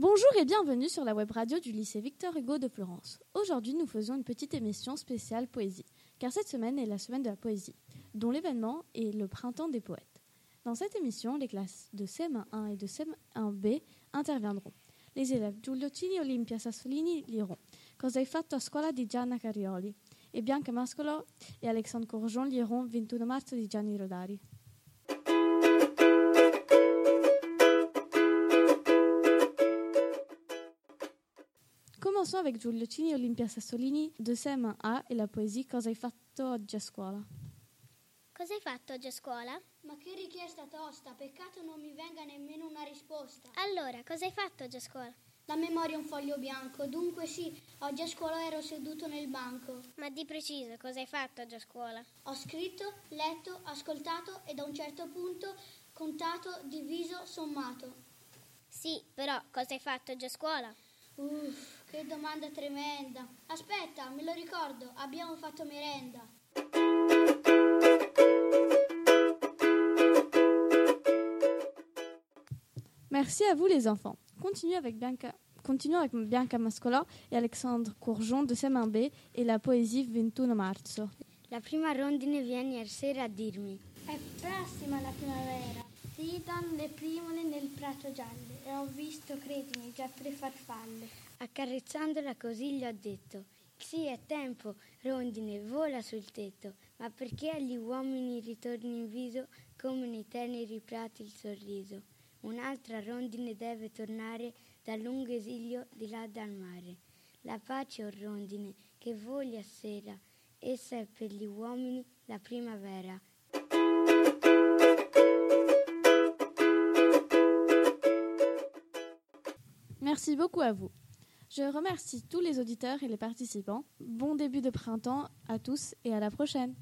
Bonjour et bienvenue sur la web radio du lycée Victor Hugo de Florence. Aujourd'hui, nous faisons une petite émission spéciale poésie, car cette semaine est la semaine de la poésie, dont l'événement est le printemps des poètes. Dans cette émission, les classes de CM1 et de CM1B interviendront. Les élèves Giulio Cini et Olimpia Sassolini liront Cosa hai fatto a scuola di Gianna Carioli? et Bianca Mascolo et Alexandre Courgeon liront 21 marzo di Gianni Rodari. Commençons avec Giulio Cini et Olimpia Sassolini de CM1A et la poésie Cosa hai fatto oggi a scuola. Cosa hai fatto oggi a scuola? Ma che richiesta tosta, peccato non mi venga nemmeno una risposta. Allora, cosa hai fatto oggi a scuola? La memoria è un foglio bianco, dunque sì, oggi a scuola ero seduto nel banco. Ma di preciso, cosa hai fatto oggi a scuola? Ho scritto, letto, ascoltato e da un certo punto contato, diviso, sommato. Sì, però cosa hai fatto oggi a scuola? Uff, che domanda tremenda. Aspetta, me lo ricordo, abbiamo fatto merenda. Merci à vous les enfants. Continuons avec Bianca, continuons avec Bianca Mascola et Alexandre Courgeon de CM1B et la poésie 21 marzo. La prima rondine viene ieri sera a dirmi È prossima la primavera. Ridano le primole nel prato giallo e ho visto, credimi, già tre farfalle. Accarezzandola così gli ho detto Sì, è tempo, rondine, vola sul tetto, ma perché agli uomini ritorni in viso come nei teneri prati il sorriso? Un'altra rondine deve tornare dal lungo esilio di là dal mare. La pace, o rondine, che voli a sera, essa è per gli uomini la primavera. Merci beaucoup à vous. Je remercie tous les auditeurs et les participants. Bon début de printemps à tous et à la prochaine.